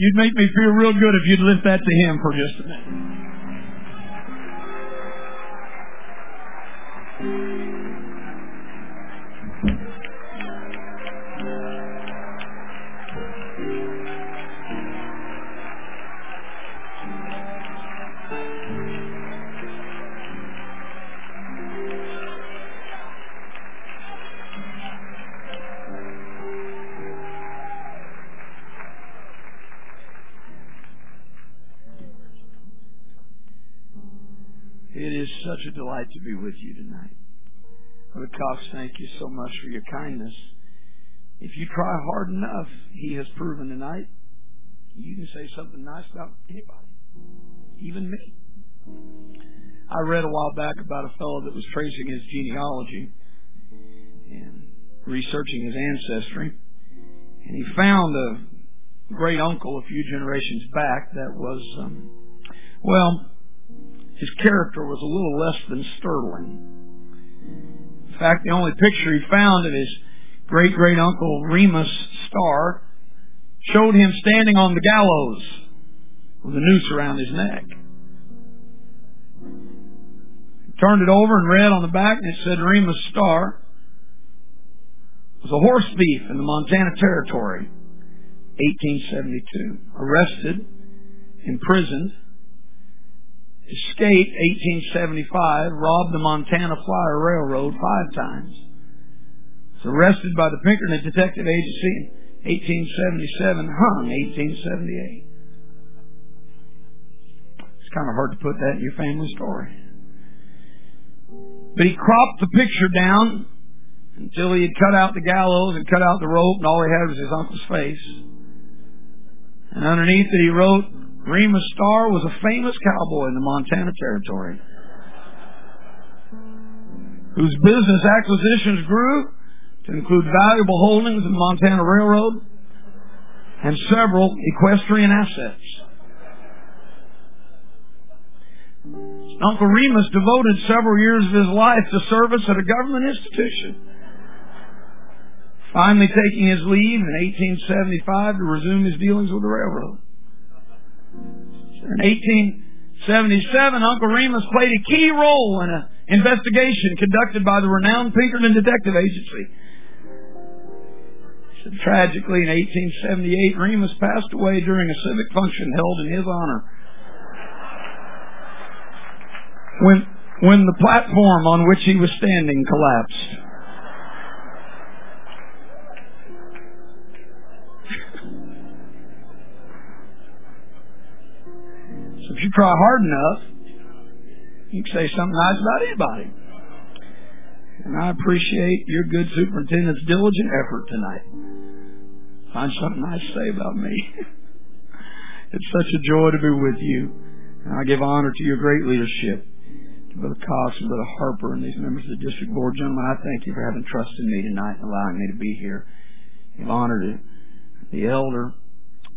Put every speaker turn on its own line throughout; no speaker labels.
You'd make me feel real good if you'd lift that to Him for just a minute. Such a delight to be with you tonight. Brother Cox, thank you so much for your kindness. If you try hard enough, he has proven tonight, you can say something nice about anybody, even me. I read a while back about a fellow that was tracing his genealogy and researching his ancestry, and he found a great uncle a few generations back that was, um, well, his character was a little less than sterling. In fact, the only picture he found of his great great uncle Remus Starr showed him standing on the gallows with a noose around his neck. He turned it over and read on the back, and it said Remus Starr was a horse thief in the Montana Territory, 1872. Arrested, imprisoned, escaped 1875, robbed the Montana Flyer Railroad five times. Was arrested by the Pinkerton Detective Agency in 1877, hung 1878. It's kind of hard to put that in your family story. But he cropped the picture down until he had cut out the gallows and cut out the rope, and all he had was his uncle's face. And underneath it, he wrote, Remus Starr was a famous cowboy in the Montana Territory whose business acquisitions grew to include valuable holdings in the Montana Railroad and several equestrian assets. Uncle Remus devoted several years of his life to service at a government institution. Finally taking his leave in 1875 to resume his dealings with the railroad. In 1877, Uncle Remus played a key role in an investigation conducted by the renowned Pinkerton Detective Agency. Tragically, in 1878, Remus passed away during a civic function held in his honor. When, when the platform on which he was standing collapsed. If you try hard enough, you can say something nice about anybody. And I appreciate your good superintendent's diligent effort tonight. Find something nice to say about me. it's such a joy to be with you. And I give honor to your great leadership, to Brother Cox and Brother Harper and these members of the district board. Gentlemen, I thank you for having trusted me tonight and allowing me to be here. Give honor to the elder,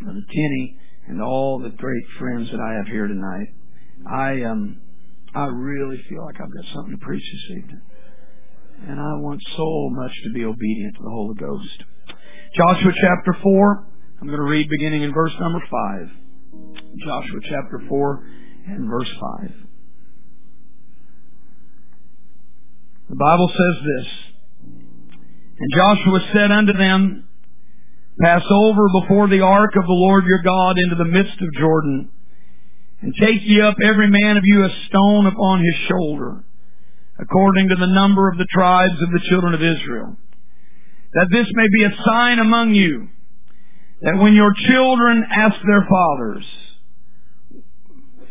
Brother Tenney, and all the great friends that I have here tonight. I um I really feel like I've got something to preach this evening. And I want so much to be obedient to the Holy Ghost. Joshua chapter 4, I'm going to read beginning in verse number 5. Joshua chapter 4 and verse 5. The Bible says this, And Joshua said unto them, Pass over before the ark of the Lord your God into the midst of Jordan, and take ye up every man of you a stone upon his shoulder, according to the number of the tribes of the children of Israel, that this may be a sign among you, that when your children ask their fathers,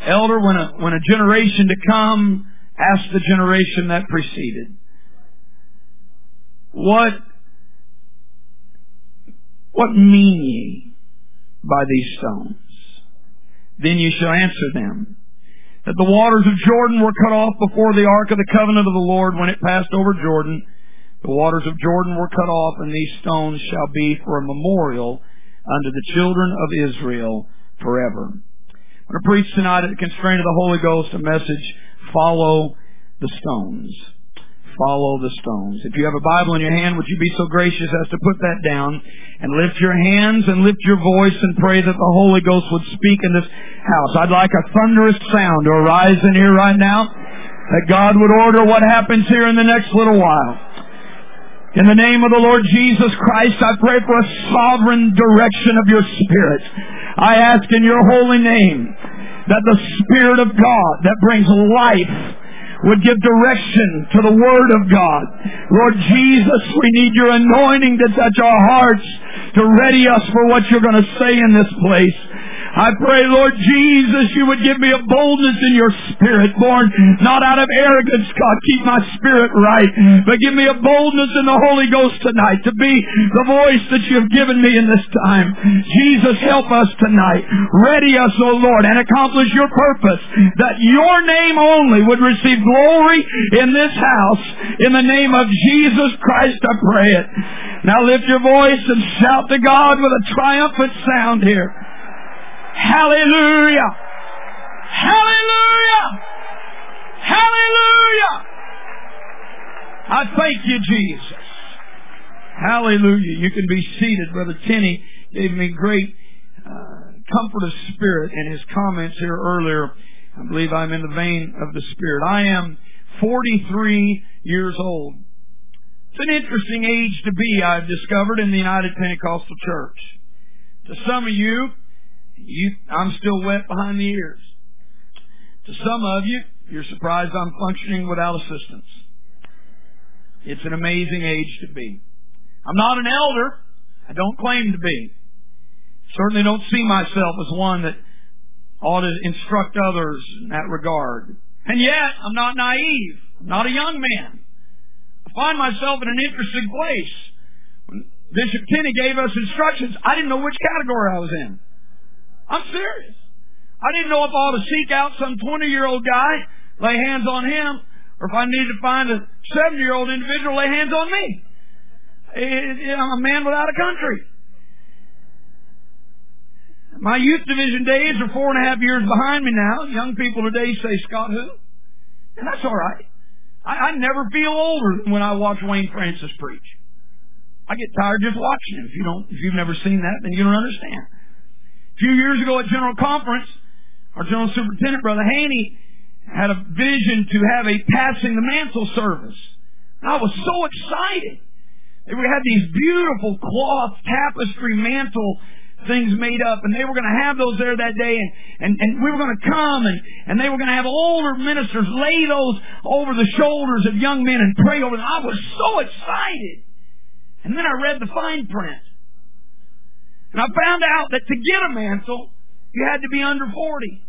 elder, when a, when a generation to come asks the generation that preceded, what what mean ye by these stones? Then ye shall answer them, that the waters of Jordan were cut off before the ark of the covenant of the Lord when it passed over Jordan. The waters of Jordan were cut off, and these stones shall be for a memorial unto the children of Israel forever. I'm going to preach tonight at the constraint of the Holy Ghost a message, follow the stones. Follow the stones. If you have a Bible in your hand, would you be so gracious as to put that down and lift your hands and lift your voice and pray that the Holy Ghost would speak in this house. I'd like a thunderous sound to arise in here right now that God would order what happens here in the next little while. In the name of the Lord Jesus Christ, I pray for a sovereign direction of your Spirit. I ask in your holy name that the Spirit of God that brings life would give direction to the Word of God. Lord Jesus, we need your anointing to touch our hearts, to ready us for what you're going to say in this place. I pray, Lord Jesus, you would give me a boldness in your spirit, born not out of arrogance, God, keep my spirit right, but give me a boldness in the Holy Ghost tonight to be the voice that you have given me in this time. Jesus, help us tonight. Ready us, O Lord, and accomplish your purpose that your name only would receive glory in this house. In the name of Jesus Christ, I pray it. Now lift your voice and shout to God with a triumphant sound here. Hallelujah! Hallelujah! Hallelujah! I thank you, Jesus. Hallelujah. You can be seated. Brother Tenney gave me great uh, comfort of spirit in his comments here earlier. I believe I'm in the vein of the Spirit. I am 43 years old. It's an interesting age to be, I've discovered, in the United Pentecostal Church. To some of you, you, I'm still wet behind the ears. To some of you, you're surprised I'm functioning without assistance. It's an amazing age to be. I'm not an elder. I don't claim to be. Certainly don't see myself as one that ought to instruct others in that regard. And yet, I'm not naive. I'm not a young man. I find myself in an interesting place. When Bishop Tenney gave us instructions, I didn't know which category I was in. I'm serious. I didn't know if I ought to seek out some 20 year old guy, lay hands on him, or if I needed to find a 70 year old individual, lay hands on me. I'm a man without a country. My youth division days are four and a half years behind me now. Young people today say, Scott who? And that's alright. I, I never feel older than when I watch Wayne Francis preach. I get tired just watching him. If you don't, if you've never seen that, then you don't understand. A few years ago at General Conference, our General Superintendent, Brother Haney, had a vision to have a passing the mantle service. I was so excited. We had these beautiful cloth tapestry mantle things made up and they were going to have those there that day and, and, and we were going to come and, and they were going to have older ministers lay those over the shoulders of young men and pray over them. I was so excited. And then I read the fine print. And I found out that to get a mantle, you had to be under 40.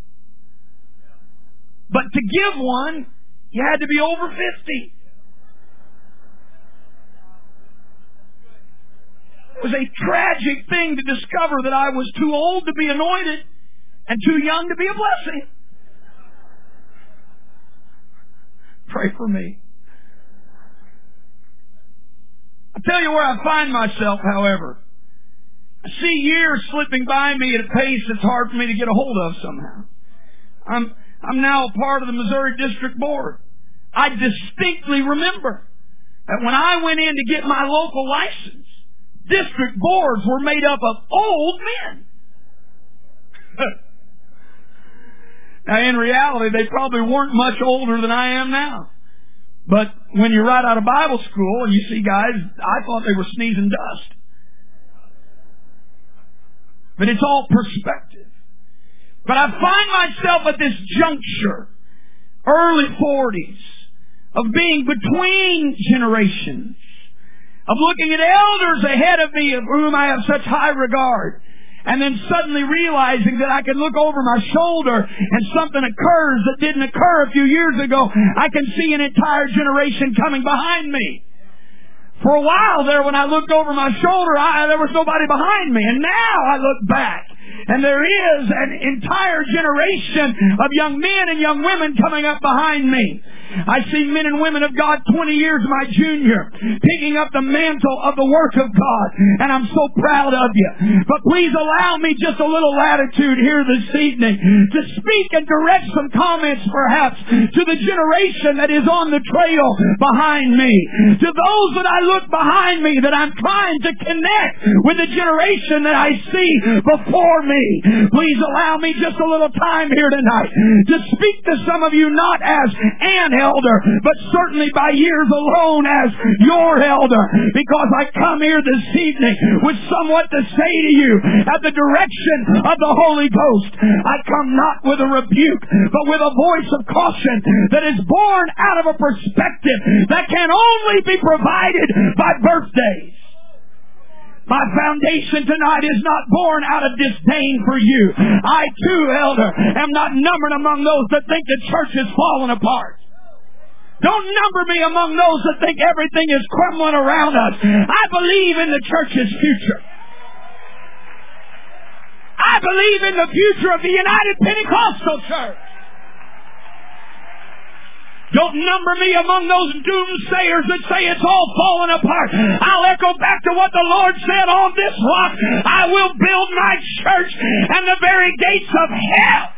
But to give one, you had to be over 50. It was a tragic thing to discover that I was too old to be anointed and too young to be a blessing. Pray for me. I tell you where I find myself, however. See years slipping by me at a pace that's hard for me to get a hold of somehow. I'm, I'm now a part of the Missouri District Board. I distinctly remember that when I went in to get my local license, district boards were made up of old men. now in reality, they probably weren't much older than I am now. But when you're right out of Bible school and you see guys, I thought they were sneezing dust. But it's all perspective. But I find myself at this juncture, early 40s, of being between generations, of looking at elders ahead of me of whom I have such high regard, and then suddenly realizing that I can look over my shoulder and something occurs that didn't occur a few years ago. I can see an entire generation coming behind me. For a while there, when I looked over my shoulder, I, there was nobody behind me. And now I look back And there is an entire generation of young men and young women coming up behind me. I see men and women of God 20 years my junior picking up the mantle of the work of God. And I'm so proud of you. But please allow me just a little latitude here this evening to speak and direct some comments perhaps to the generation that is on the trail behind me. To those that I look behind me that I'm trying to connect with the generation that I see before me. Please allow me just a little time here tonight to speak to some of you not as an elder, but certainly by years alone as your elder, because I come here this evening with somewhat to say to you at the direction of the Holy Ghost. I come not with a rebuke, but with a voice of caution that is born out of a perspective that can only be provided by birthdays. My foundation tonight is not born out of disdain for you. I too, elder, am not numbered among those that think the church is falling apart. Don't number me among those that think everything is crumbling around us. I believe in the church's future. I believe in the future of the United Pentecostal Church. Don't number me among those doomsayers that say it's all falling apart. I'll echo back to what the Lord said on this rock. I will build my church and the very gates of hell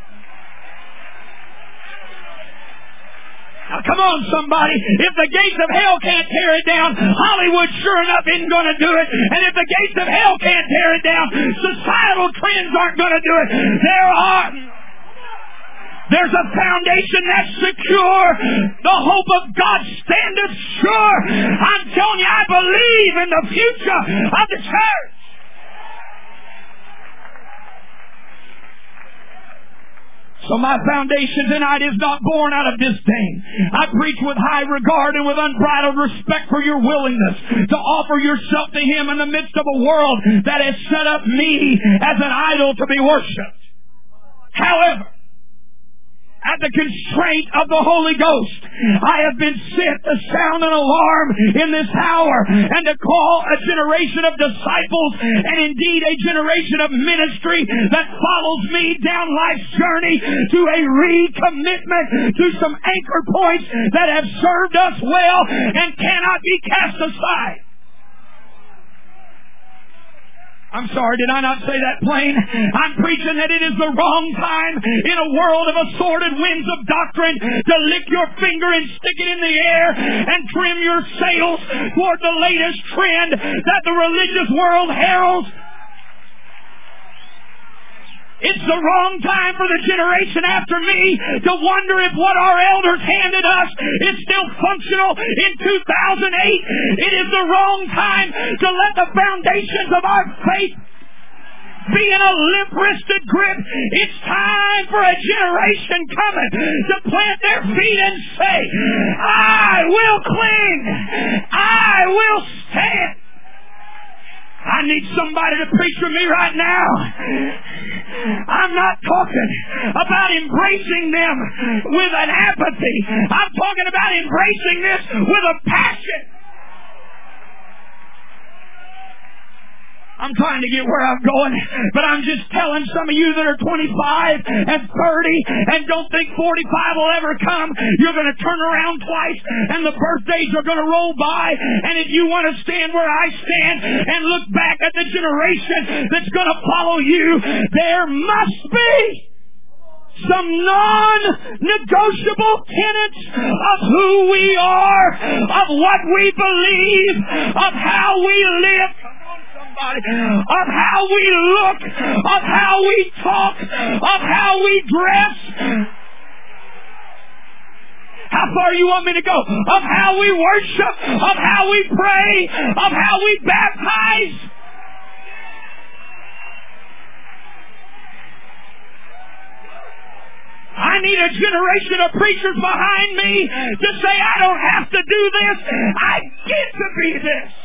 Now come on somebody. If the gates of hell can't tear it down, Hollywood sure enough isn't going to do it. And if the gates of hell can't tear it down, societal trends aren't going to do it. There are there's a foundation that's secure. The hope of God standeth sure. I'm telling you, I believe in the future of the church. So my foundation tonight is not born out of disdain. I preach with high regard and with unbridled respect for your willingness to offer yourself to Him in the midst of a world that has set up me as an idol to be worshipped. However, at the constraint of the Holy Ghost. I have been sent to sound an alarm in this hour and to call a generation of disciples and indeed a generation of ministry that follows me down life's journey to a recommitment to some anchor points that have served us well and cannot be cast aside. I'm sorry, did I not say that plain? I'm preaching that it is the wrong time in a world of assorted winds of doctrine to lick your finger and stick it in the air and trim your sails toward the latest trend that the religious world heralds. It's the wrong time for the generation after me to wonder if what our elders handed us is still functional in 2008. It is the wrong time to let the foundations of our faith be in a limp-wristed grip. It's time for a generation coming to plant their feet and say, I will cling. I will stand. I need somebody to preach for me right now. I'm not talking about embracing them with an apathy. I'm talking about embracing this with a passion. I'm trying to get where I'm going, but I'm just telling some of you that are 25 and 30 and don't think 45 will ever come, you're going to turn around twice and the birthdays are going to roll by. And if you want to stand where I stand and look back at the generation that's going to follow you, there must be some non-negotiable tenets of who we are, of what we believe, of how we live somebody, of how we look, of how we talk, of how we dress. How far you want me to go? Of how we worship, of how we pray, of how we baptize. I need a generation of preachers behind me to say, I don't have to do this. I get to be this.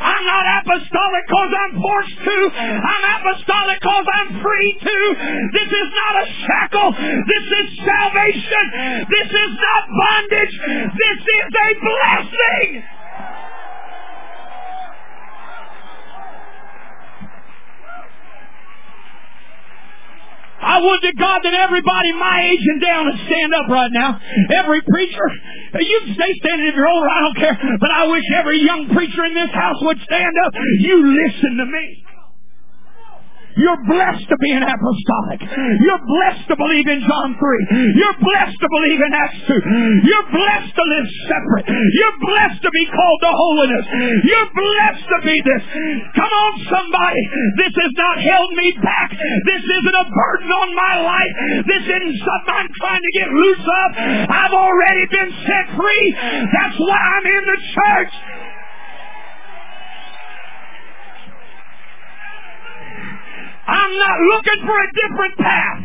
I'm not apostolic because I'm forced to. I'm apostolic because I'm free to. This is not a shackle. This is salvation. This is not bondage. This is a blessing. I would to God that everybody my age and down would stand up right now. Every preacher, you can stay standing if you're older, I don't care, but I wish every young preacher in this house would stand up. You listen to me. You're blessed to be an apostolic. You're blessed to believe in John 3. You're blessed to believe in Acts 2. You're blessed to live separate. You're blessed to be called to holiness. You're blessed to be this. Come on, somebody. This has not held me back. This isn't a burden on my life. This isn't something I'm trying to get loose of. I've already been set free. That's why I'm in the church. I'm not looking for a different path.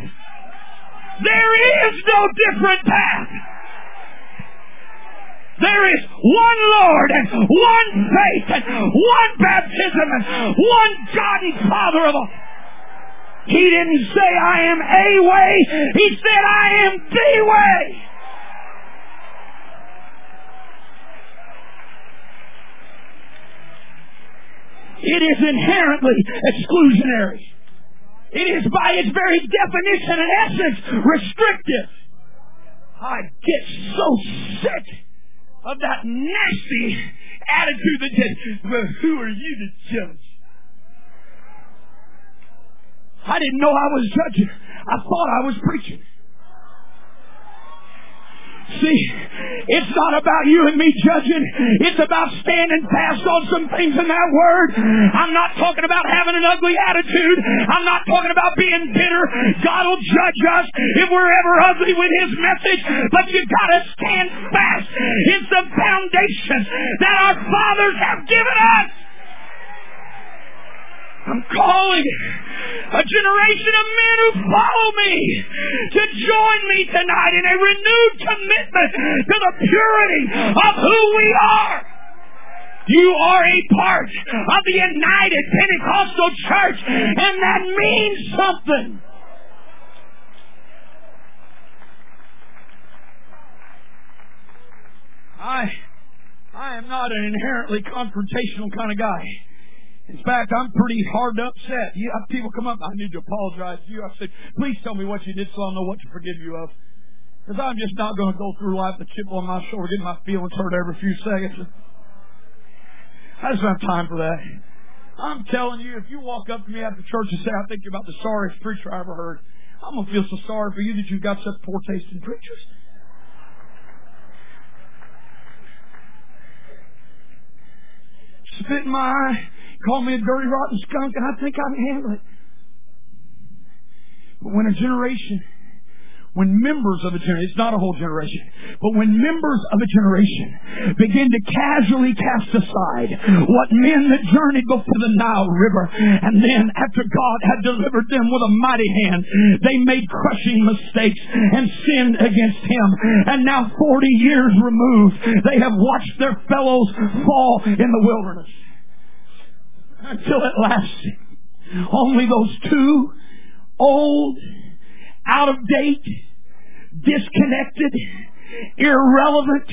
There is no different path. There is one Lord and one faith and one baptism and one God and Father of all. He didn't say I am a way. He said I am the way. It is inherently exclusionary. It is by its very definition and essence restrictive. I get so sick of that nasty attitude that says, well, who are you to judge? I didn't know I was judging. I thought I was preaching. See, it's not about you and me judging. It's about standing fast on some things in that word. I'm not talking about having an ugly attitude. I'm not talking about being bitter. God will judge us if we're ever ugly with His message. But you've gotta stand fast. It's the foundation that our fathers have given us. I'm calling a generation of men who follow me to join me tonight in a renewed commitment to the purity of who we are. You are a part of the United Pentecostal Church, and that means something. I, I am not an inherently confrontational kind of guy. In fact, I'm pretty hard upset. You, uh, people come up, I need to apologize to you. I said, please tell me what you did so I'll know what to forgive you of. Because I'm just not going to go through life with a chip on my shoulder, getting my feelings hurt every few seconds. I just don't have time for that. I'm telling you, if you walk up to me after church and say, I think you're about the sorriest preacher I ever heard, I'm going to feel so sorry for you that you've got such poor taste in preachers. Spit in my eye call me a dirty, rotten skunk, and I think I can handle it. But when a generation, when members of a generation, it's not a whole generation, but when members of a generation begin to casually cast aside what men that journeyed before the Nile River, and then after God had delivered them with a mighty hand, they made crushing mistakes and sinned against Him. And now 40 years removed, they have watched their fellows fall in the wilderness until at last only those two old, out of date, disconnected, irrelevant,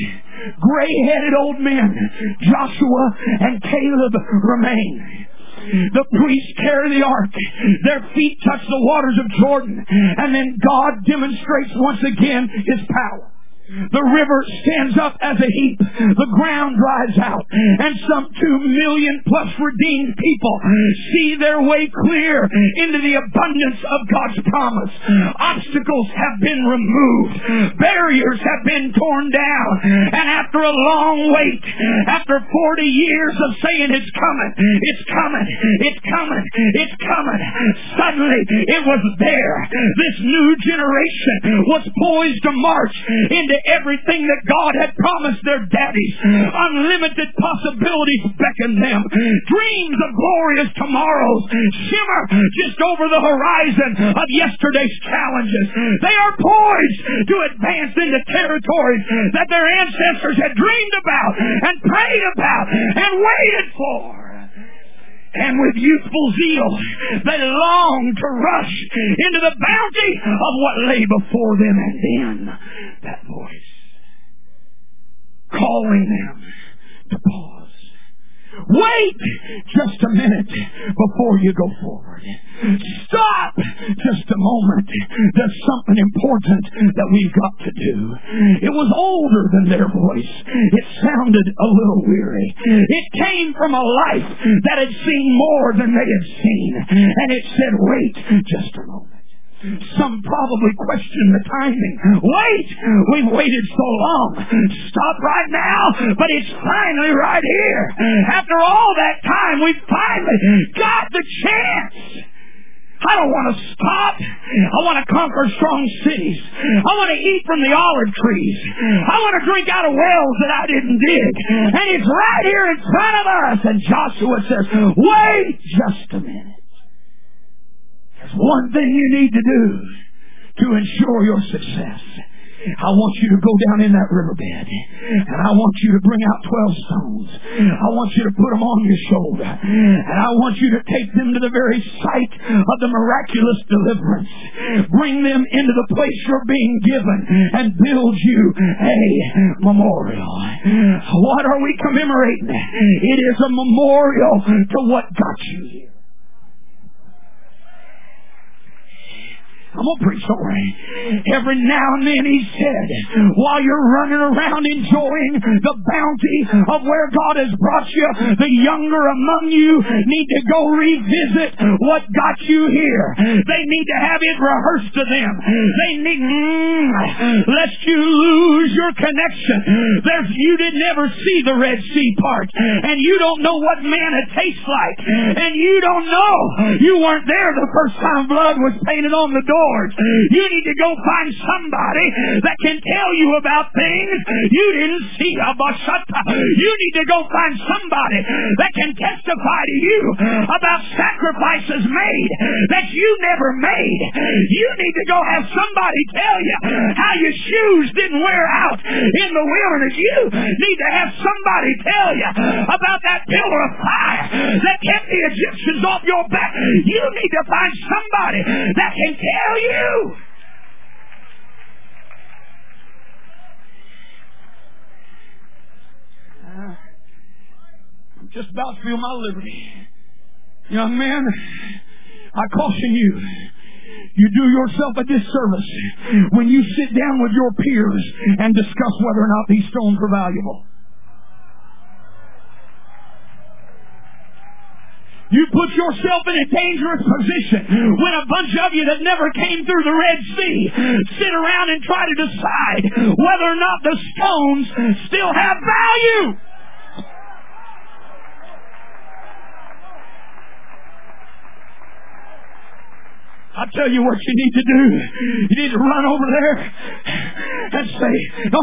gray-headed old men, Joshua and Caleb, remain. The priests carry the ark. Their feet touch the waters of Jordan. And then God demonstrates once again His power. The river stands up as a heap. The ground dries out. And some two million plus redeemed people see their way clear into the abundance of God's promise. Obstacles have been removed. Barriers have been torn down. And after a long wait, after 40 years of saying it's coming, it's coming, it's coming, it's coming, suddenly it was there. This new generation was poised to march into everything that God had promised their daddies. Unlimited possibilities beckon them. Dreams of glorious tomorrows shimmer just over the horizon of yesterday's challenges. They are poised to advance into territories that their ancestors had dreamed about and prayed about and waited for and with youthful zeal they longed to rush into the bounty of what lay before them and then that voice calling them to pause. Wait just a minute before you go forward. Stop just a moment. There's something important that we've got to do. It was older than their voice. It sounded a little weary. It came from a life that had seen more than they had seen. And it said, wait just a moment. Some probably question the timing. Wait! We've waited so long. Stop right now, but it's finally right here. After all that time, we finally got the chance. I don't want to stop. I want to conquer strong cities. I want to eat from the olive trees. I want to drink out of wells that I didn't dig. And it's right here in front of us. And Joshua says, wait just a minute. There's one thing you need to do to ensure your success. I want you to go down in that riverbed and I want you to bring out 12 stones. I want you to put them on your shoulder and I want you to take them to the very site of the miraculous deliverance. Bring them into the place you're being given and build you a memorial. What are we commemorating? It is a memorial to what got you here. I'm to preach over Every now and then he said, while you're running around enjoying the bounty of where God has brought you, the younger among you need to go revisit what got you here. They need to have it rehearsed to them. They need, mm, lest you lose your connection. There's, you did never see the Red Sea part, and you don't know what manna tastes like, and you don't know. You weren't there the first time blood was painted on the door. Lord. You need to go find somebody that can tell you about things you didn't see. You need to go find somebody that can testify to you about sacrifices made that you never made. You need to go have somebody tell you how your shoes didn't wear out in the wilderness. You need to have somebody tell you about that pillar of fire that kept the Egyptians off your back. You need to find somebody that can tell tell you. Uh, I'm just about to feel my liberty. Young man, I caution you. You do yourself a disservice when you sit down with your peers and discuss whether or not these stones are valuable. You put yourself in a dangerous position when a bunch of you that never came through the Red Sea sit around and try to decide whether or not the stones still have value. I tell you what you need to do. You need to run over there say, no,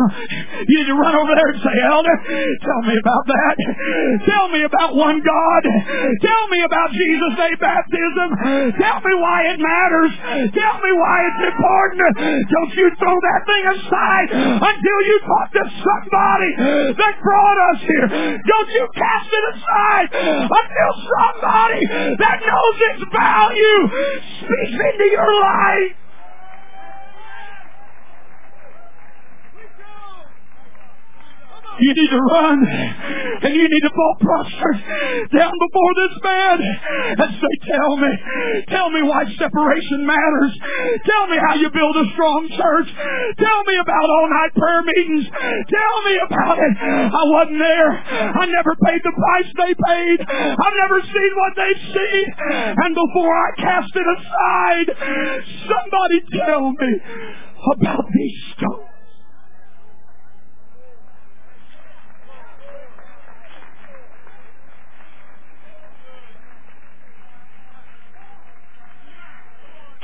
you need to run over there and say, Elder, tell me about that. Tell me about one God. Tell me about Jesus' Day baptism. Tell me why it matters. Tell me why it's important. Don't you throw that thing aside until you talk to somebody that brought us here. Don't you cast it aside until somebody that knows its value speaks into your life. You need to run and you need to fall prostrate down before this man and say, tell me, tell me why separation matters. Tell me how you build a strong church. Tell me about all night prayer meetings. Tell me about it. I wasn't there. I never paid the price they paid. I've never seen what they've seen. And before I cast it aside, somebody tell me about these stones.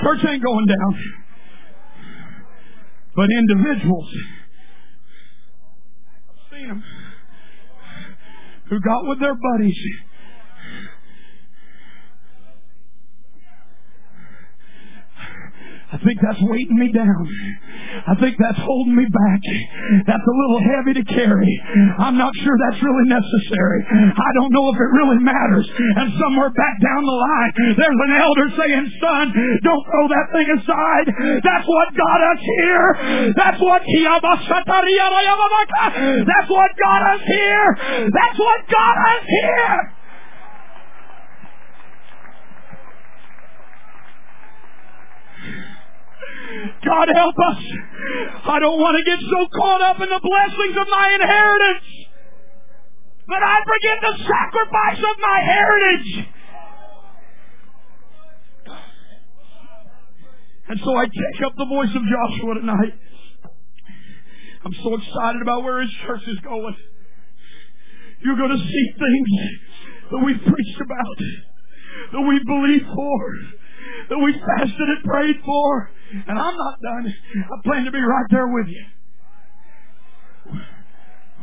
Church ain't going down. But individuals, I've seen them, who got with their buddies I think that's weighting me down. I think that's holding me back. That's a little heavy to carry. I'm not sure that's really necessary. I don't know if it really matters. And somewhere back down the line, there's an elder saying, son, don't throw that thing aside. That's what got us here. That's what that's what got us here. That's what got us here. God help us. I don't want to get so caught up in the blessings of my inheritance that I forget the sacrifice of my heritage. And so I take up the voice of Joshua tonight. I'm so excited about where his church is going. You're going to see things that we've preached about, that we believed for, that we fasted and prayed for. And I'm not done. I plan to be right there with you.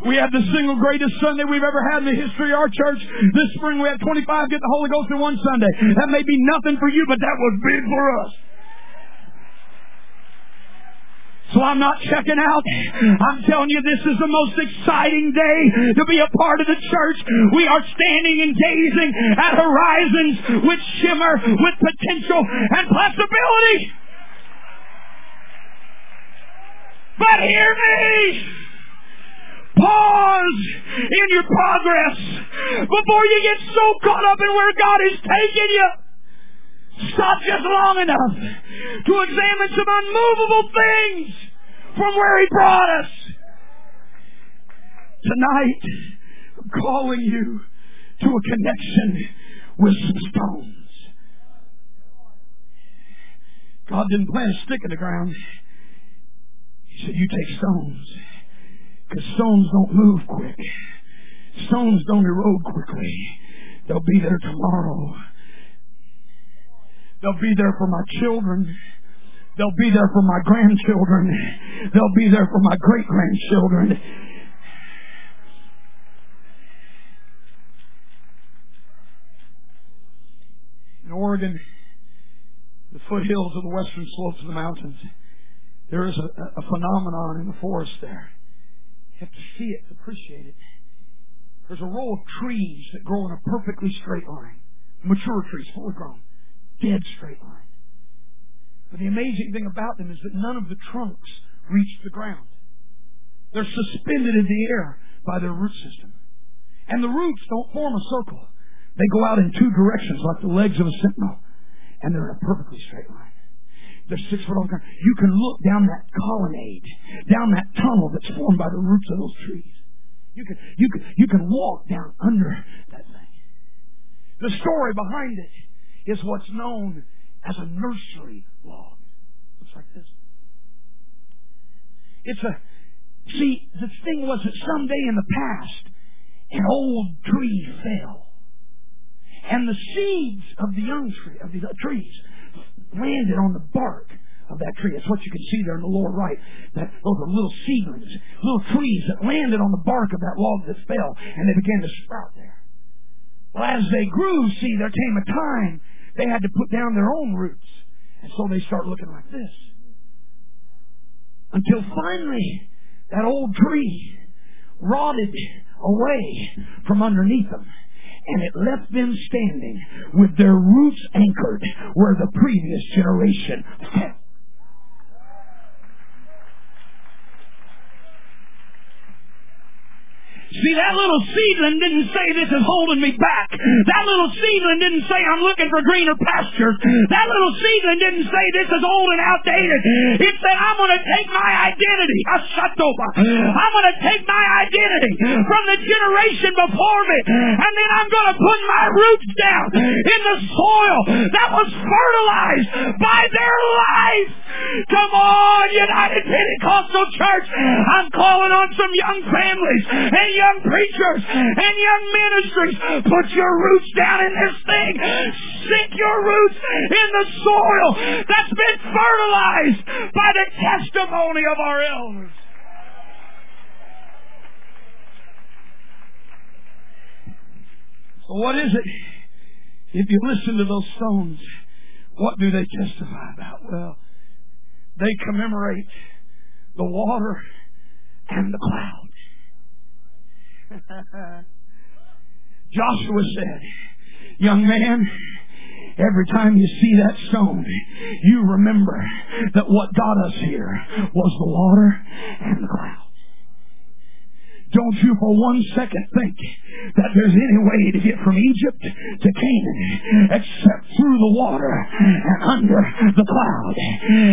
We had the single greatest Sunday we've ever had in the history of our church. This spring we had 25 get the Holy Ghost in one Sunday. That may be nothing for you, but that was big for us. So I'm not checking out. I'm telling you, this is the most exciting day to be a part of the church. We are standing and gazing at horizons which shimmer with potential and possibility. But hear me! Pause in your progress before you get so caught up in where God is taking you. Stop just long enough to examine some unmovable things from where He brought us. Tonight, I'm calling you to a connection with some stones. God didn't plant a stick in the ground. He said, you take stones. Because stones don't move quick. Stones don't erode quickly. They'll be there tomorrow. They'll be there for my children. They'll be there for my grandchildren. They'll be there for my great grandchildren. In Oregon, the foothills of the western slopes of the mountains, there is a, a phenomenon in the forest there. You have to see it to appreciate it. There's a row of trees that grow in a perfectly straight line. Mature trees, fully grown. Dead straight line. But the amazing thing about them is that none of the trunks reach the ground. They're suspended in the air by their root system. And the roots don't form a circle. They go out in two directions like the legs of a sentinel. And they're in a perfectly straight line. They're six foot ground. You can look down that colonnade, down that tunnel that's formed by the roots of those trees. You can, you can, you can walk down under that thing. The story behind it is what's known as a nursery log. Looks like this. It's a, see, the thing was that someday in the past, an old tree fell. And the seeds of the young tree, of the trees, landed on the bark of that tree. That's what you can see there in the lower right. That those are little seedlings, little trees that landed on the bark of that log that fell, and they began to sprout there. Well, as they grew, see, there came a time they had to put down their own roots. And so they start looking like this. Until finally, that old tree rotted away from underneath them. And it left them standing with their roots anchored where the previous generation fell. See, that little seedling didn't say this is holding me back. That little seedling didn't say I'm looking for greener pastures. That little seedling didn't say this is old and outdated. It said I'm going to take my identity. I'm going to take my identity from the generation before me and then I'm going to put my roots down in the soil that was fertilized by their Come on, United Pentecostal Church. I'm calling on some young families and young preachers and young ministries. Put your roots down in this thing. Sink your roots in the soil that's been fertilized by the testimony of our elders. So what is it? If you listen to those stones, what do they testify about? Well, they commemorate the water and the cloud. Joshua said, Young man, every time you see that stone, you remember that what got us here was the water and the cloud. Don't you for one second think that there's any way to get from Egypt to Canaan except through the water and under the cloud.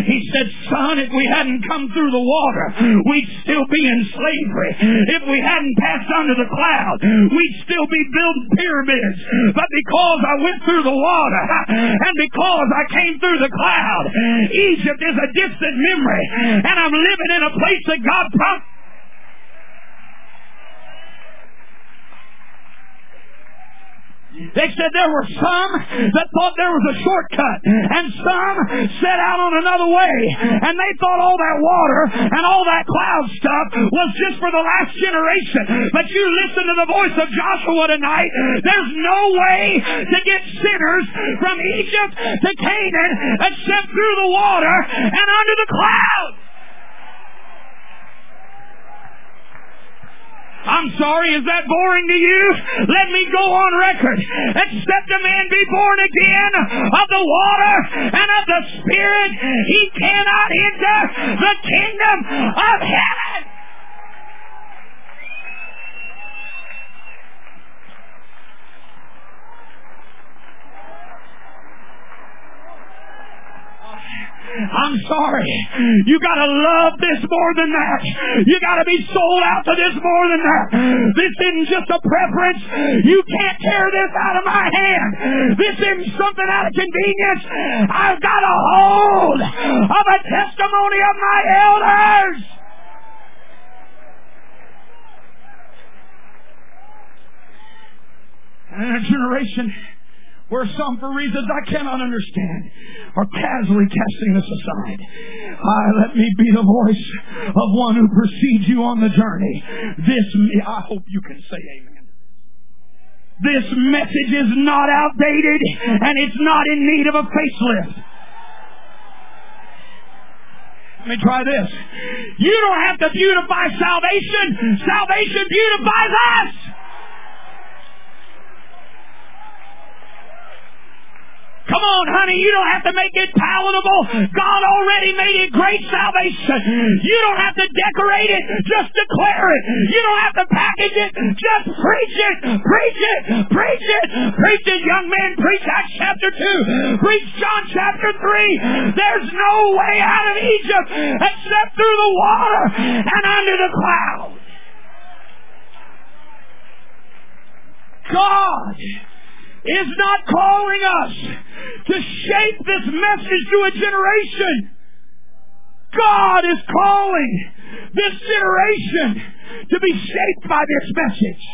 He said, son, if we hadn't come through the water, we'd still be in slavery. If we hadn't passed under the cloud, we'd still be building pyramids. But because I went through the water and because I came through the cloud, Egypt is a distant memory and I'm living in a place that God promised They said there were some that thought there was a shortcut, and some set out on another way, and they thought all that water and all that cloud stuff was just for the last generation. But you listen to the voice of Joshua tonight. There's no way to get sinners from Egypt to Canaan except through the water and under the clouds. I'm sorry, is that boring to you? Let me go on record. Except a man be born again of the water and of the Spirit, he cannot enter the kingdom of heaven. I'm sorry. You gotta love this more than that. You gotta be sold out to this more than that. This isn't just a preference. You can't tear this out of my hand. This isn't something out of convenience. I've got a hold of a testimony of my elders. And a generation where some, for reasons I cannot understand, are casually casting this aside. Ah, let me be the voice of one who precedes you on the journey. This, I hope you can say amen. This message is not outdated and it's not in need of a facelift. Let me try this. You don't have to beautify salvation. Salvation beautifies us. Come on, honey, you don't have to make it palatable. God already made it great salvation. You don't have to decorate it, just declare it. You don't have to package it, just preach it, preach it, preach it, preach it, young man, preach Acts chapter 2, preach John chapter 3. There's no way out of Egypt except through the water and under the cloud. God is not calling us to shape this message to a generation. God is calling this generation to be shaped by this message.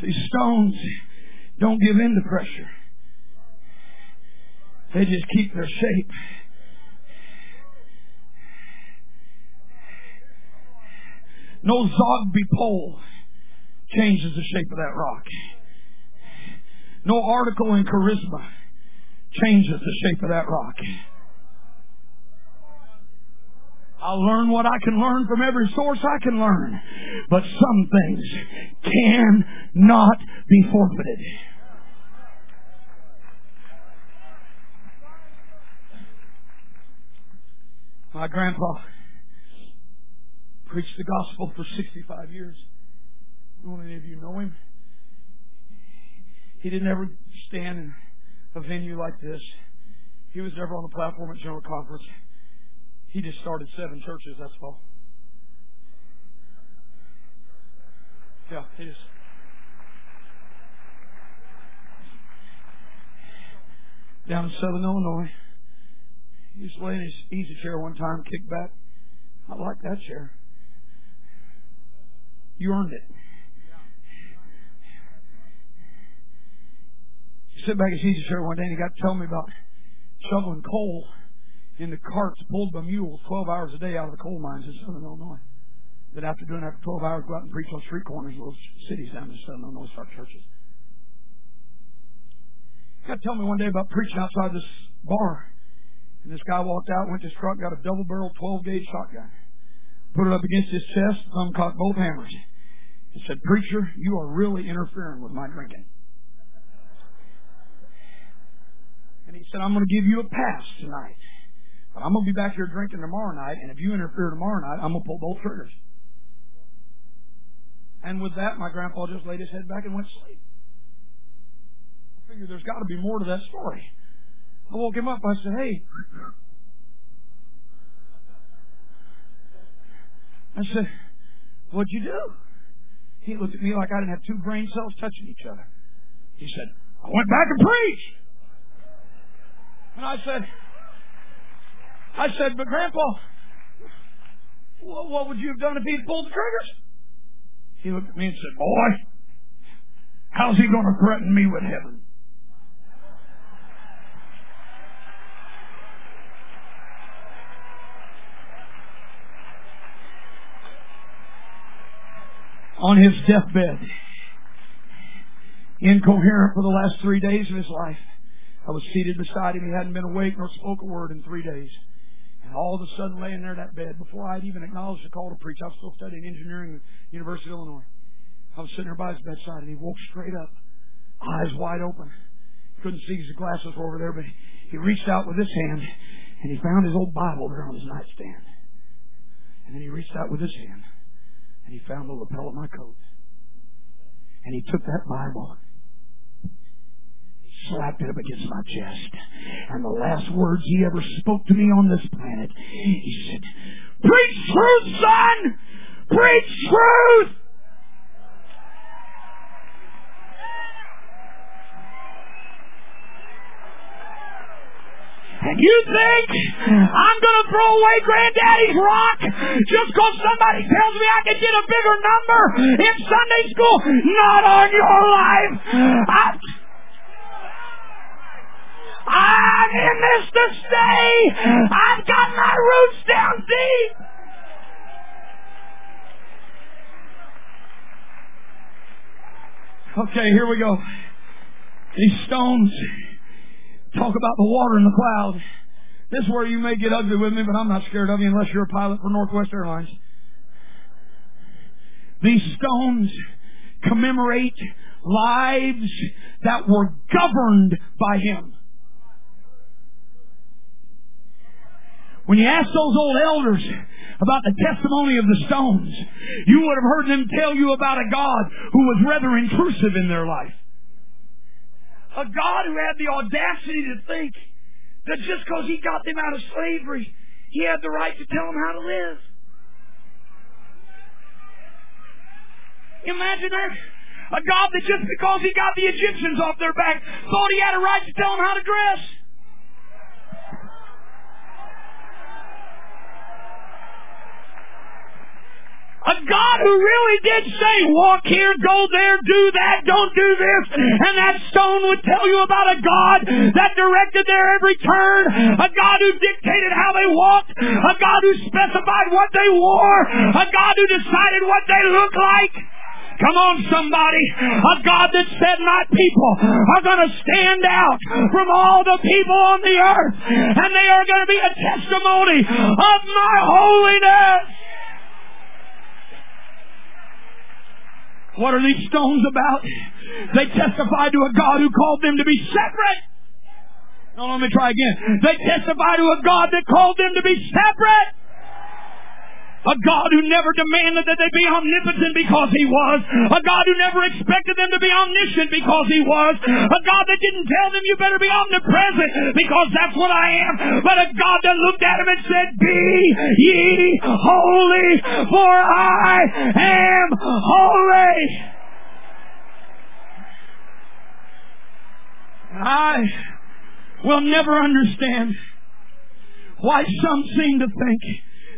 See, stones don't give in to pressure. They just keep their shape. No Zogby poll changes the shape of that rock. No article in charisma changes the shape of that rock. I'll learn what I can learn from every source I can learn. But some things cannot be forfeited. My grandpa preached the gospel for 65 years. Don't any of you know him? He didn't ever stand in a venue like this. He was never on the platform at General Conference. He just started seven churches, that's all. Yeah, he just. Down in Southern Illinois. He was laying in his easy chair one time, kick back. I like that chair. You earned it. Sit back in easy chair one day and he got to tell me about shoveling coal in the carts pulled by mules 12 hours a day out of the coal mines in southern Illinois. Then after doing that for 12 hours, go out and preach on street corners of those cities down in southern Illinois, start churches. He got to tell me one day about preaching outside this bar. And this guy walked out, went to his truck, got a double barrel 12 gauge shotgun put it up against his chest, thumb cocked both hammers. and said, Preacher, you are really interfering with my drinking. And he said, I'm going to give you a pass tonight. But I'm going to be back here drinking tomorrow night, and if you interfere tomorrow night, I'm going to pull both triggers. And with that, my grandpa just laid his head back and went to sleep. I figured there's got to be more to that story. I woke him up. I said, hey. I said, what'd you do? He looked at me like I didn't have two brain cells touching each other. He said, I went back and preached. And I said, I said, but Grandpa, what would you have done if he'd pulled the triggers? He looked at me and said, Boy, how's he going to threaten me with heaven? On his deathbed, incoherent for the last three days of his life, I was seated beside him. He hadn't been awake nor spoke a word in three days. And all of a sudden, laying there in that bed, before I'd even acknowledged the call to preach, I was still studying engineering at the University of Illinois. I was sitting there by his bedside, and he woke straight up, eyes wide open. Couldn't see his glasses were over there, but he reached out with his hand, and he found his old Bible there on his nightstand. And then he reached out with his hand, and he found the lapel of my coat. And he took that Bible He slapped it up against my chest. And the last words he ever spoke to me on this planet, he said, Preach truth, son! Preach truth! You think I'm going to throw away granddaddy's rock just because somebody tells me I can get a bigger number in Sunday school? Not on your life. I, I'm in this to stay. I've got my roots down deep. Okay, here we go. These stones talk about the water and the cloud. This is where you may get ugly with me, but I'm not scared of you unless you're a pilot for Northwest Airlines. These stones commemorate lives that were governed by Him. When you ask those old elders about the testimony of the stones, you would have heard them tell you about a God who was rather intrusive in their life. A God who had the audacity to think that just because he got them out of slavery, he had the right to tell them how to live. Imagine that. A God that just because he got the Egyptians off their back thought he had a right to tell them how to dress. God who really did say, walk here, go there, do that, don't do this. And that stone would tell you about a God that directed their every turn. A God who dictated how they walked. A God who specified what they wore. A God who decided what they looked like. Come on, somebody. A God that said, My people are going to stand out from all the people on the earth, and they are going to be a testimony of my holiness. What are these stones about? They testify to a God who called them to be separate. No, let me try again. They testify to a God that called them to be separate. A God who never demanded that they be omnipotent because He was. A God who never expected them to be omniscient because He was. A God that didn't tell them you better be omnipresent because that's what I am. But a God that looked at them and said, Be ye holy, for I am holy. I will never understand why some seem to think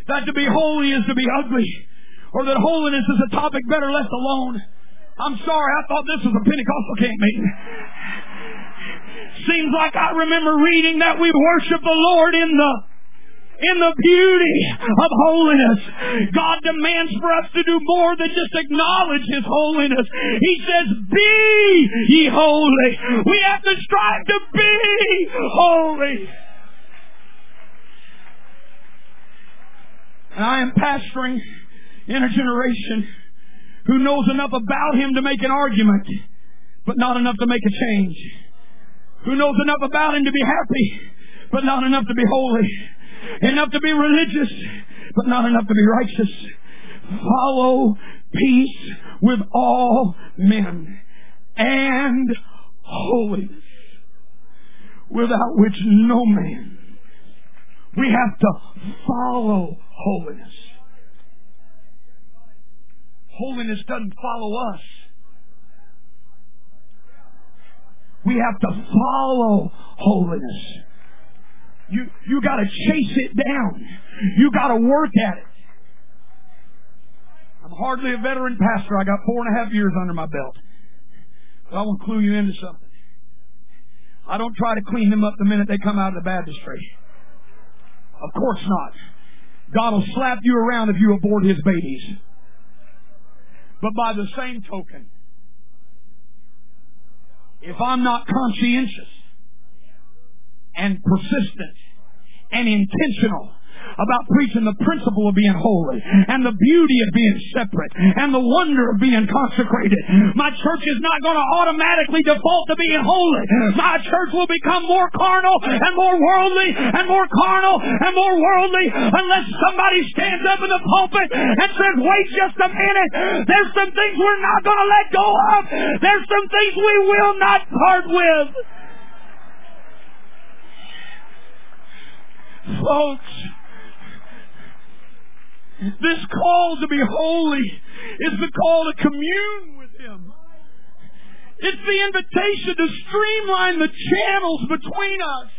that to be holy is to be ugly, or that holiness is a topic better left alone. I'm sorry, I thought this was a Pentecostal camp meeting. Seems like I remember reading that we worship the Lord in the in the beauty of holiness. God demands for us to do more than just acknowledge His holiness. He says, be ye holy. We have to strive to be holy. And I am pastoring in a generation who knows enough about Him to make an argument, but not enough to make a change. Who knows enough about Him to be happy, but not enough to be holy. enough to be religious, but not enough to be righteous. Follow peace with all men and holiness, without which no man. We have to follow holiness. Holiness doesn't follow us. We have to follow holiness. You, you gotta chase it down. You gotta work at it. I'm hardly a veteran pastor. I got four and a half years under my belt. But I to clue you into something. I don't try to clean them up the minute they come out of the baptistry. Of course not. God will slap you around if you abort His babies. But by the same token, if I'm not conscientious and persistent and intentional about preaching the principle of being holy and the beauty of being separate and the wonder of being consecrated. My church is not going to automatically default to being holy. My church will become more carnal and more worldly and more carnal and more worldly unless somebody stands up in the pulpit and says, wait just a minute. There's some things we're not going to let go of. There's some things we will not part with. Folks, this call to be holy is the call to commune with Him. It's the invitation to streamline the channels between us.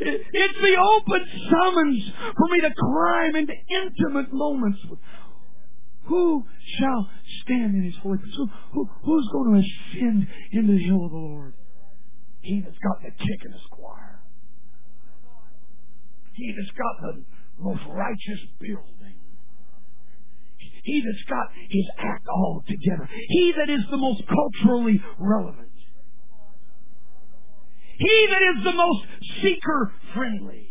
It's the open summons for me to climb into intimate moments who shall stand in his holy place? Who, who, who's going to ascend into the hill of the Lord? He that's got the kick in his choir. He that's got the most righteous building. He that's got his act all together. He that is the most culturally relevant. He that is the most seeker friendly.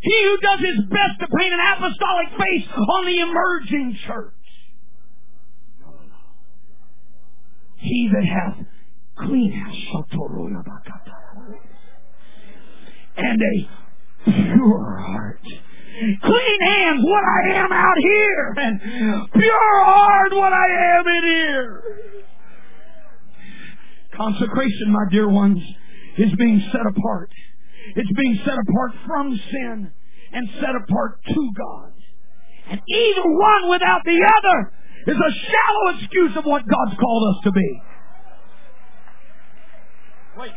He who does his best to paint an apostolic face on the emerging church. No, no, no. He that hath clean house and a pure heart. Clean hands, what I am out here, and pure heart, what I am in here. Consecration, my dear ones, is being set apart. It's being set apart from sin and set apart to God. And either one without the other is a shallow excuse of what God's called us to be. Wait.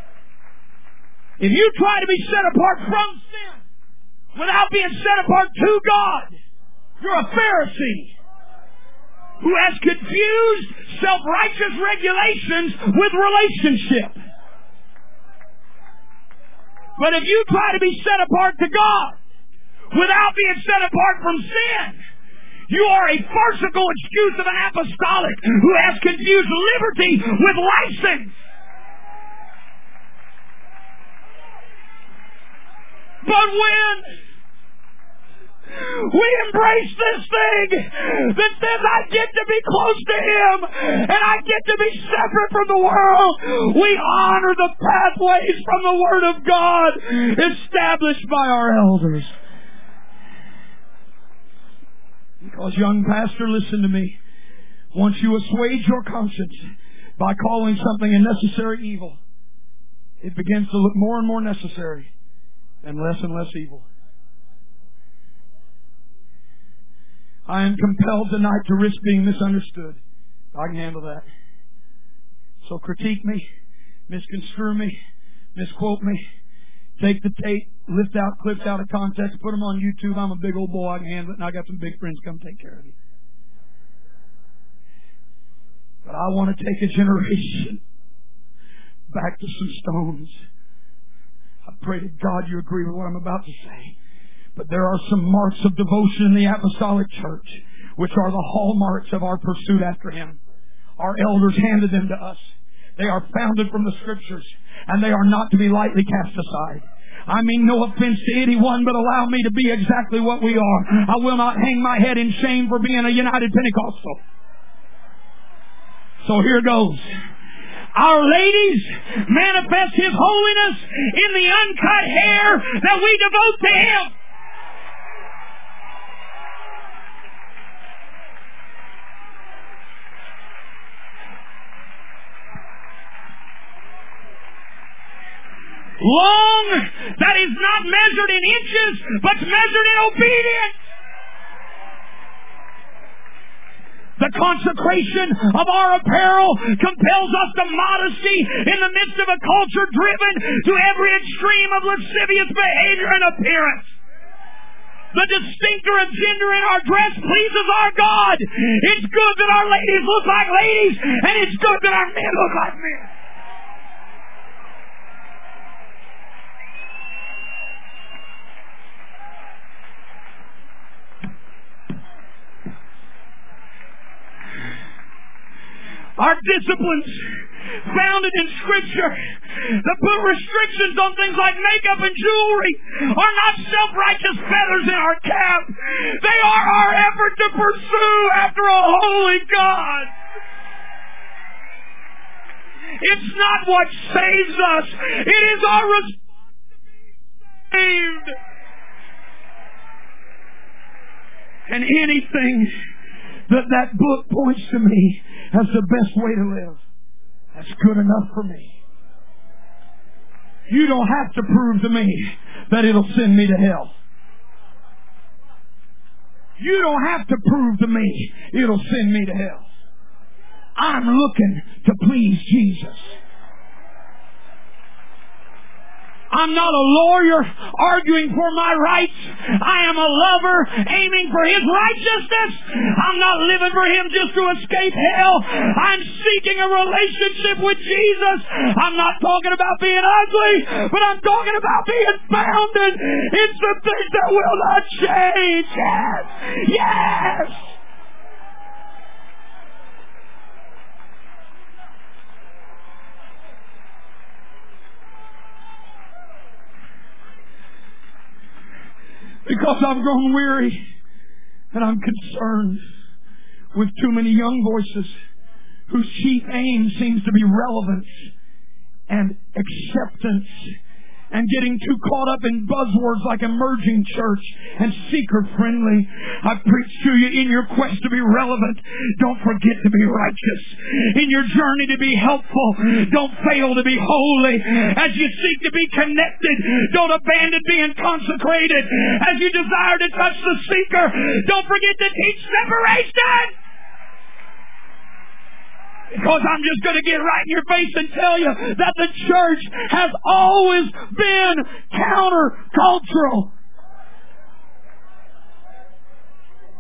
If you try to be set apart from sin, without being set apart to God. You're a Pharisee who has confused self-righteous regulations with relationship. But if you try to be set apart to God without being set apart from sin, you are a farcical excuse of an apostolic who has confused liberty with license. But when we embrace this thing that says I get to be close to Him and I get to be separate from the world. We honor the pathways from the Word of God established by our elders. Because young pastor, listen to me. Once you assuage your conscience by calling something a necessary evil, it begins to look more and more necessary and less and less evil. I am compelled tonight to risk being misunderstood. I can handle that. So critique me, misconstrue me, misquote me, take the tape, lift out clips out of context, put them on YouTube. I'm a big old boy, I can handle it, and I got some big friends come take care of you. But I want to take a generation back to some stones I pray to God you agree with what I'm about to say. But there are some marks of devotion in the apostolic church, which are the hallmarks of our pursuit after Him. Our elders handed them to us. They are founded from the scriptures, and they are not to be lightly cast aside. I mean no offense to anyone, but allow me to be exactly what we are. I will not hang my head in shame for being a United Pentecostal. So here goes. Our ladies manifest His holiness in the uncut hair that we devote to Him. Long that is not measured in inches, but measured in obedience. The consecration of our apparel compels us to modesty in the midst of a culture driven to every extreme of lascivious behavior and appearance. The distinctor of gender in our dress pleases our God. It's good that our ladies look like ladies, and it's good that our men look like men. Our disciplines founded in Scripture that put restrictions on things like makeup and jewelry are not self-righteous feathers in our cap. They are our effort to pursue after a holy God. It's not what saves us. It is our response to be saved. And anything that that book points to me as the best way to live. That's good enough for me. You don't have to prove to me that it'll send me to hell. You don't have to prove to me it'll send me to hell. I'm looking to please Jesus. I'm not a lawyer arguing for my rights. I am a lover aiming for His righteousness. I'm not living for Him just to escape hell. I'm seeking a relationship with Jesus. I'm not talking about being ugly, but I'm talking about being bounded. It's the things that will not change. Yes! Yes! Because I've grown weary and I'm concerned with too many young voices whose chief aim seems to be relevance and acceptance and getting too caught up in buzzwords like emerging church and seeker friendly. I preach to you in your quest to be relevant. Don't forget to be righteous. In your journey to be helpful, don't fail to be holy. As you seek to be connected, don't abandon being consecrated. As you desire to touch the seeker, don't forget to teach separation. Because I'm just going to get right in your face and tell you that the church has always been countercultural.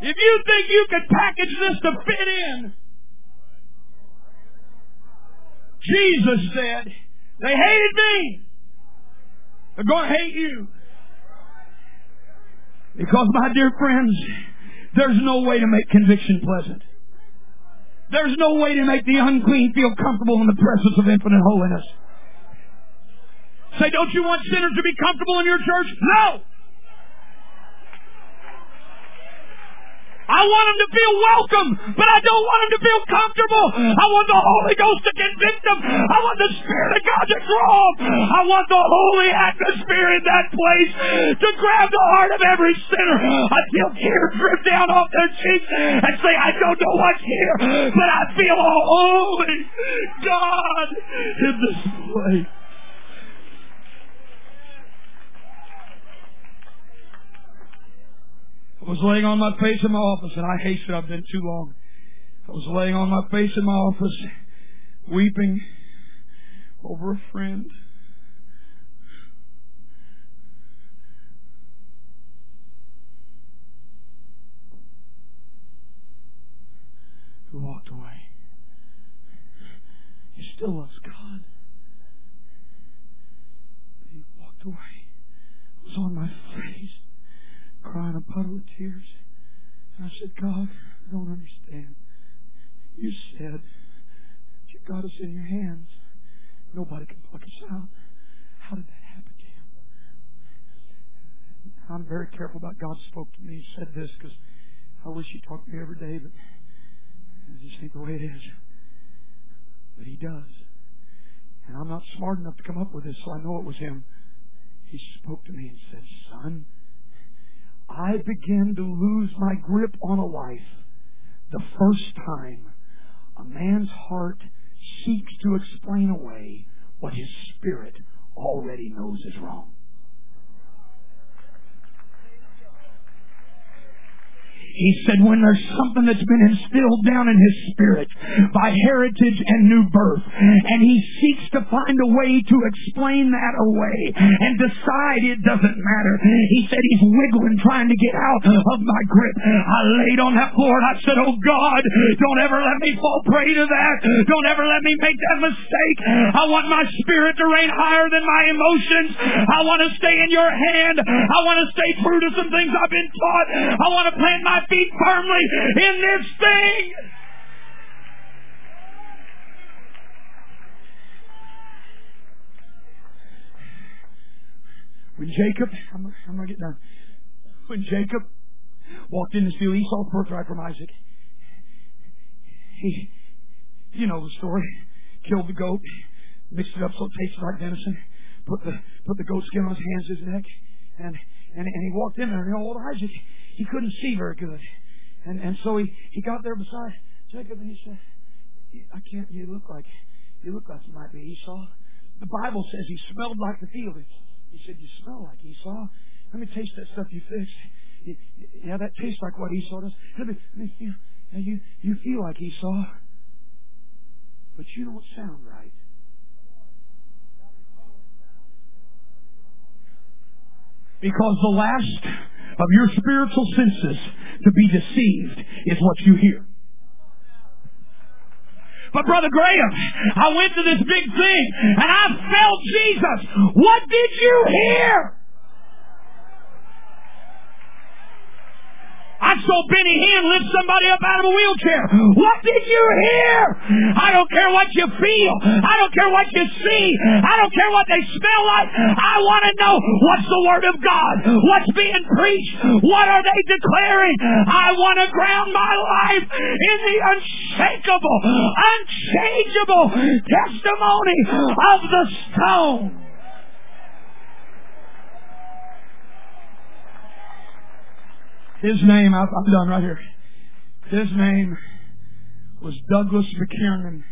If you think you can package this to fit in, Jesus said, they hated me. They're going to hate you. Because, my dear friends, there's no way to make conviction pleasant. There's no way to make the unclean feel comfortable in the presence of infinite holiness. Say, don't you want sinners to be comfortable in your church? No! I want them to feel welcome, but I don't want them to feel comfortable. I want the Holy Ghost to convict them. I want the Spirit of God to draw them. I want the holy atmosphere in that place to grab the heart of every sinner until tears drip down off their cheeks and say, I don't know what's here, but I feel a holy God in this place. Was laying on my face in my office, and I hasten, I've been too long. I was laying on my face in my office, weeping over a friend. Who walked away. He still loves God. But he walked away. I was on my face crying a puddle of tears. And I said, God, I don't understand. You said you got us in your hands. Nobody can pluck us out. How did that happen to you? I'm very careful about God spoke to me. He said this because I wish He talked to me every day, but I just think the way it is. But He does. And I'm not smart enough to come up with this, so I know it was him. He spoke to me and said, Son, I began to lose my grip on a life the first time a man's heart seeks to explain away what his spirit already knows is wrong. He said, when there's something that's been instilled down in his spirit by heritage and new birth, and he seeks to find a way to explain that away and decide it doesn't matter. He said he's wiggling trying to get out of my grip. I laid on that floor and I said, Oh God, don't ever let me fall prey to that. Don't ever let me make that mistake. I want my spirit to reign higher than my emotions. I want to stay in your hand. I want to stay true to some things I've been taught. I want to plant my feet firmly in this thing. When Jacob, I'm, I'm going to get done. When Jacob walked in to steal Esau's birthright from Isaac, he, you know the story, killed the goat, mixed it up so it tasted like venison, put the put the goat skin on his hands, his neck, and and, and he walked in there, and old Isaac, he couldn't see very good. And and so he, he got there beside Jacob and he said, I can't you look like you look like you might be Esau. The Bible says he smelled like the field. He said, You smell like Esau. Let me taste that stuff you fixed. Yeah, that tastes like what Esau does. Let me, let me feel. Yeah, you, you feel like Esau, but you don't sound right. Because the last of your spiritual senses to be deceived is what you hear. But Brother Graham, I went to this big thing and I felt Jesus. What did you hear? I saw Benny Hinn lift somebody up out of a wheelchair. What did you hear? I don't care what you feel. I don't care what you see. I don't care what they smell like. I want to know what's the Word of God. What's being preached. What are they declaring? I want to ground my life in the unshakable, unchangeable testimony of the stone. His name, I'm done right here. His name was Douglas Mackiernan.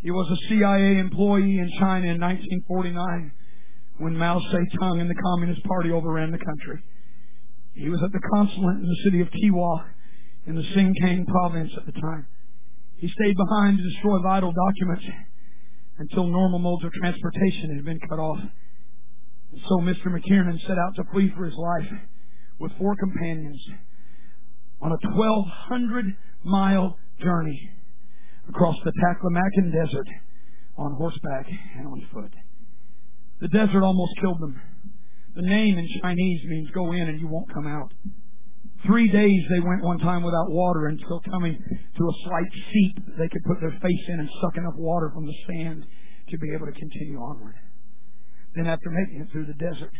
He was a CIA employee in China in 1949 when Mao Zedong and the Communist Party overran the country. He was at the consulate in the city of Tihwa in the Xinjiang province at the time. He stayed behind to destroy vital documents until normal modes of transportation had been cut off. And so Mr. Mackiernan set out to flee for his life with four companions on a 1,200 mile journey across the Taklamakan Desert on horseback and on foot. The desert almost killed them. The name in Chinese means go in and you won't come out. Three days they went one time without water until coming to a slight seep they could put their face in and suck enough water from the sand to be able to continue onward. Then after making it through the desert,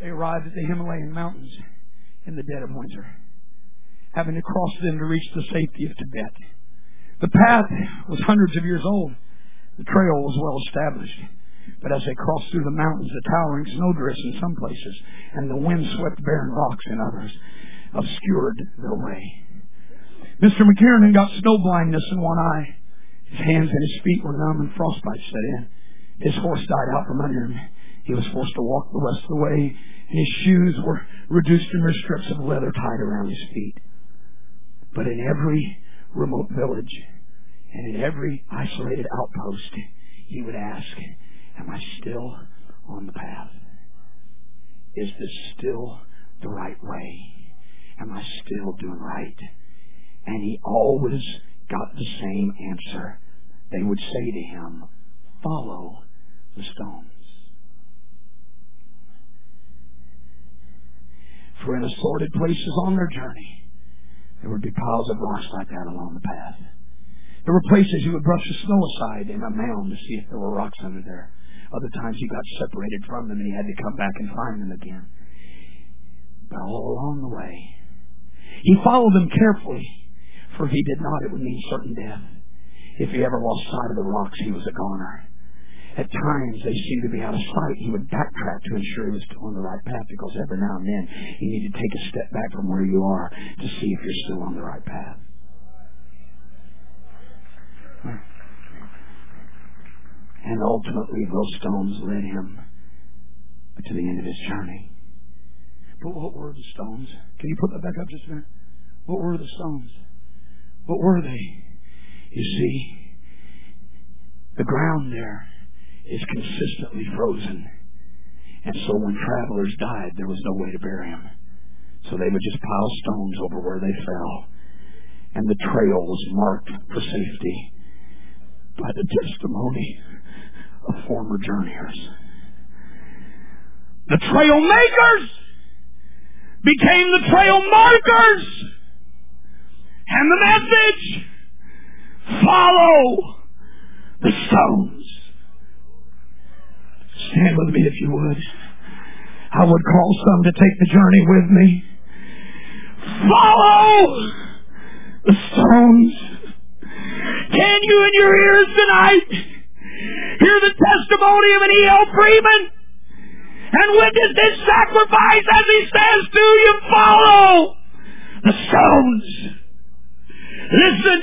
they arrived at the Himalayan mountains in the dead of winter, having to cross them to reach the safety of Tibet. The path was hundreds of years old. The trail was well established. But as they crossed through the mountains, the towering snowdrifts in some places and the wind-swept barren rocks in others obscured their way. Mr. Mackiernan got snow blindness in one eye. His hands and his feet were numb and frostbite set in. His horse died out from under him. He was forced to walk the rest of the way. His shoes were reduced to mere strips of leather tied around his feet. But in every remote village and in every isolated outpost, he would ask, Am I still on the path? Is this still the right way? Am I still doing right? And he always got the same answer. They would say to him, Follow the stones. For in assorted places on their journey, there would be piles of rocks like that along the path. There were places he would brush the snow aside in a mound to see if there were rocks under there. Other times he got separated from them and he had to come back and find them again. But all along the way, he followed them carefully, for if he did not, it would mean certain death. If he ever lost sight of the rocks, he was a goner. At times they seemed to be out of sight, he would backtrack to ensure he was still on the right path because every now and then you need to take a step back from where you are to see if you're still on the right path. And ultimately, those stones led him to the end of his journey. But what were the stones? Can you put that back up just a minute? What were the stones? What were they? You see, the ground there is consistently frozen. And so when travelers died, there was no way to bury them. So they would just pile stones over where they fell. And the trail was marked for safety by the testimony of former journeyers. The trail makers became the trail markers. And the message, follow the stones. Stand with me if you would. I would call some to take the journey with me. Follow the stones. Can you in your ears tonight hear the testimony of an E.L. Freeman? And witness his sacrifice as he says to you, follow the stones. Listen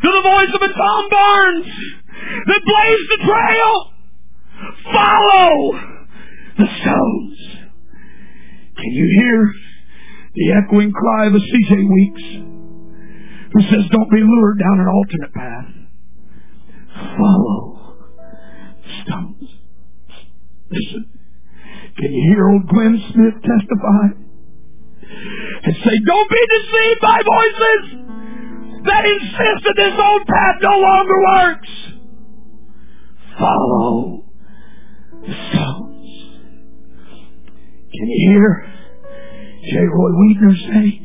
to the voice of a Tom Barnes that blazed the trail. Follow the stones. Can you hear the echoing cry of a C.J. Weeks who says, don't be lured down an alternate path. Follow the stones. Listen. Can you hear old Glenn Smith testify? And say, don't be deceived by voices that insist that this old path no longer works. Follow stones. Can you hear J. Roy Weedner say,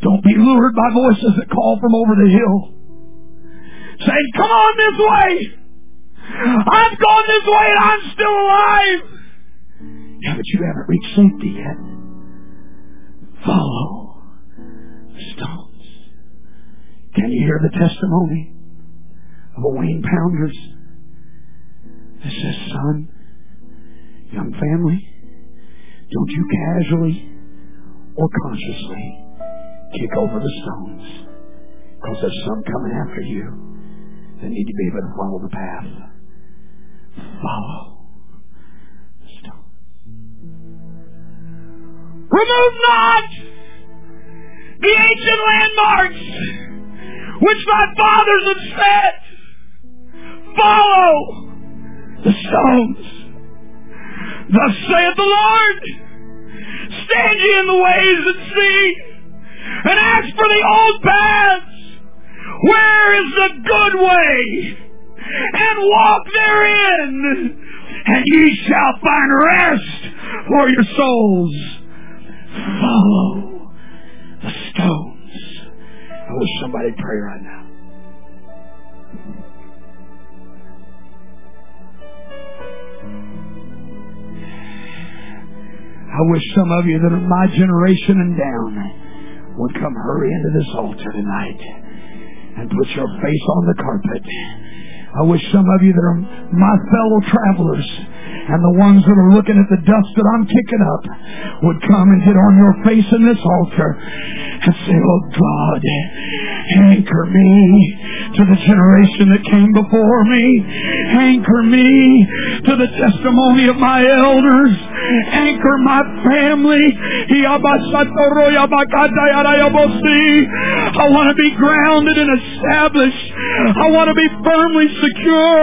don't be lured by voices that call from over the hill. Saying, come on this way. I've gone this way and I'm still alive. Yeah, but you haven't reached safety yet. Follow the stones. Can you hear the testimony of a Wayne Pounders that says, son, young family, don't you casually or consciously kick over the stones because there's some coming after you that need to be able to follow the path. Follow the stones. Remove not the ancient landmarks which my fathers have set. Follow the stones. Thus saith the Lord, stand ye in the ways and see, and ask for the old paths. Where is the good way? And walk therein, and ye shall find rest for your souls. Follow the stones. I wish somebody pray right now. I wish some of you that are my generation and down would come hurry into this altar tonight and put your face on the carpet. I wish some of you that are my fellow travelers and the ones that are looking at the dust that I'm kicking up would come and get on your face in this altar and say, Oh God, anchor me to the generation that came before me. Anchor me to the testimony of my elders. Anchor my family. I want to be grounded and established. I want to be firmly secure.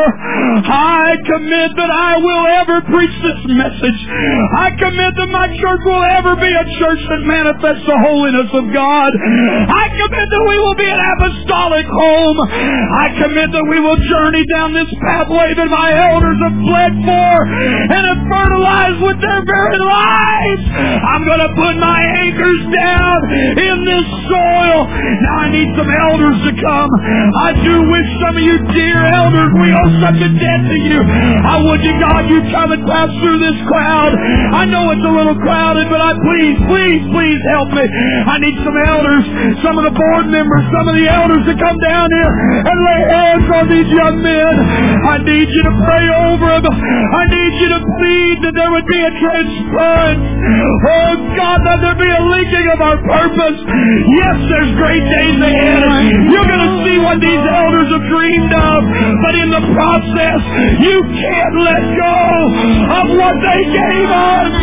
I commit that I will ever preach this message. I commit that my church will ever be a church that manifests the holiness of God. I commit that we will be an apostolic home. I commit that we will journey down this pathway that my elders have bled for and have fertilized with their very lives. I'm going to put my anchors down in this soil Now I need some elders to come. I do wish some of you dear elders, we owe such a debt to you. I would to God you come and pass through this crowd. I know it's a little crowded, but I please, please, please help me. I need some elders, some of the board members, some some of the elders to come down here and lay hands on these young men. I need you to pray over them. I need you to plead that there would be a transplant. Oh God, let there be a linking of our purpose. Yes, there's great days ahead. You're going to see what these elders have dreamed of. But in the process, you can't let go of what they gave us.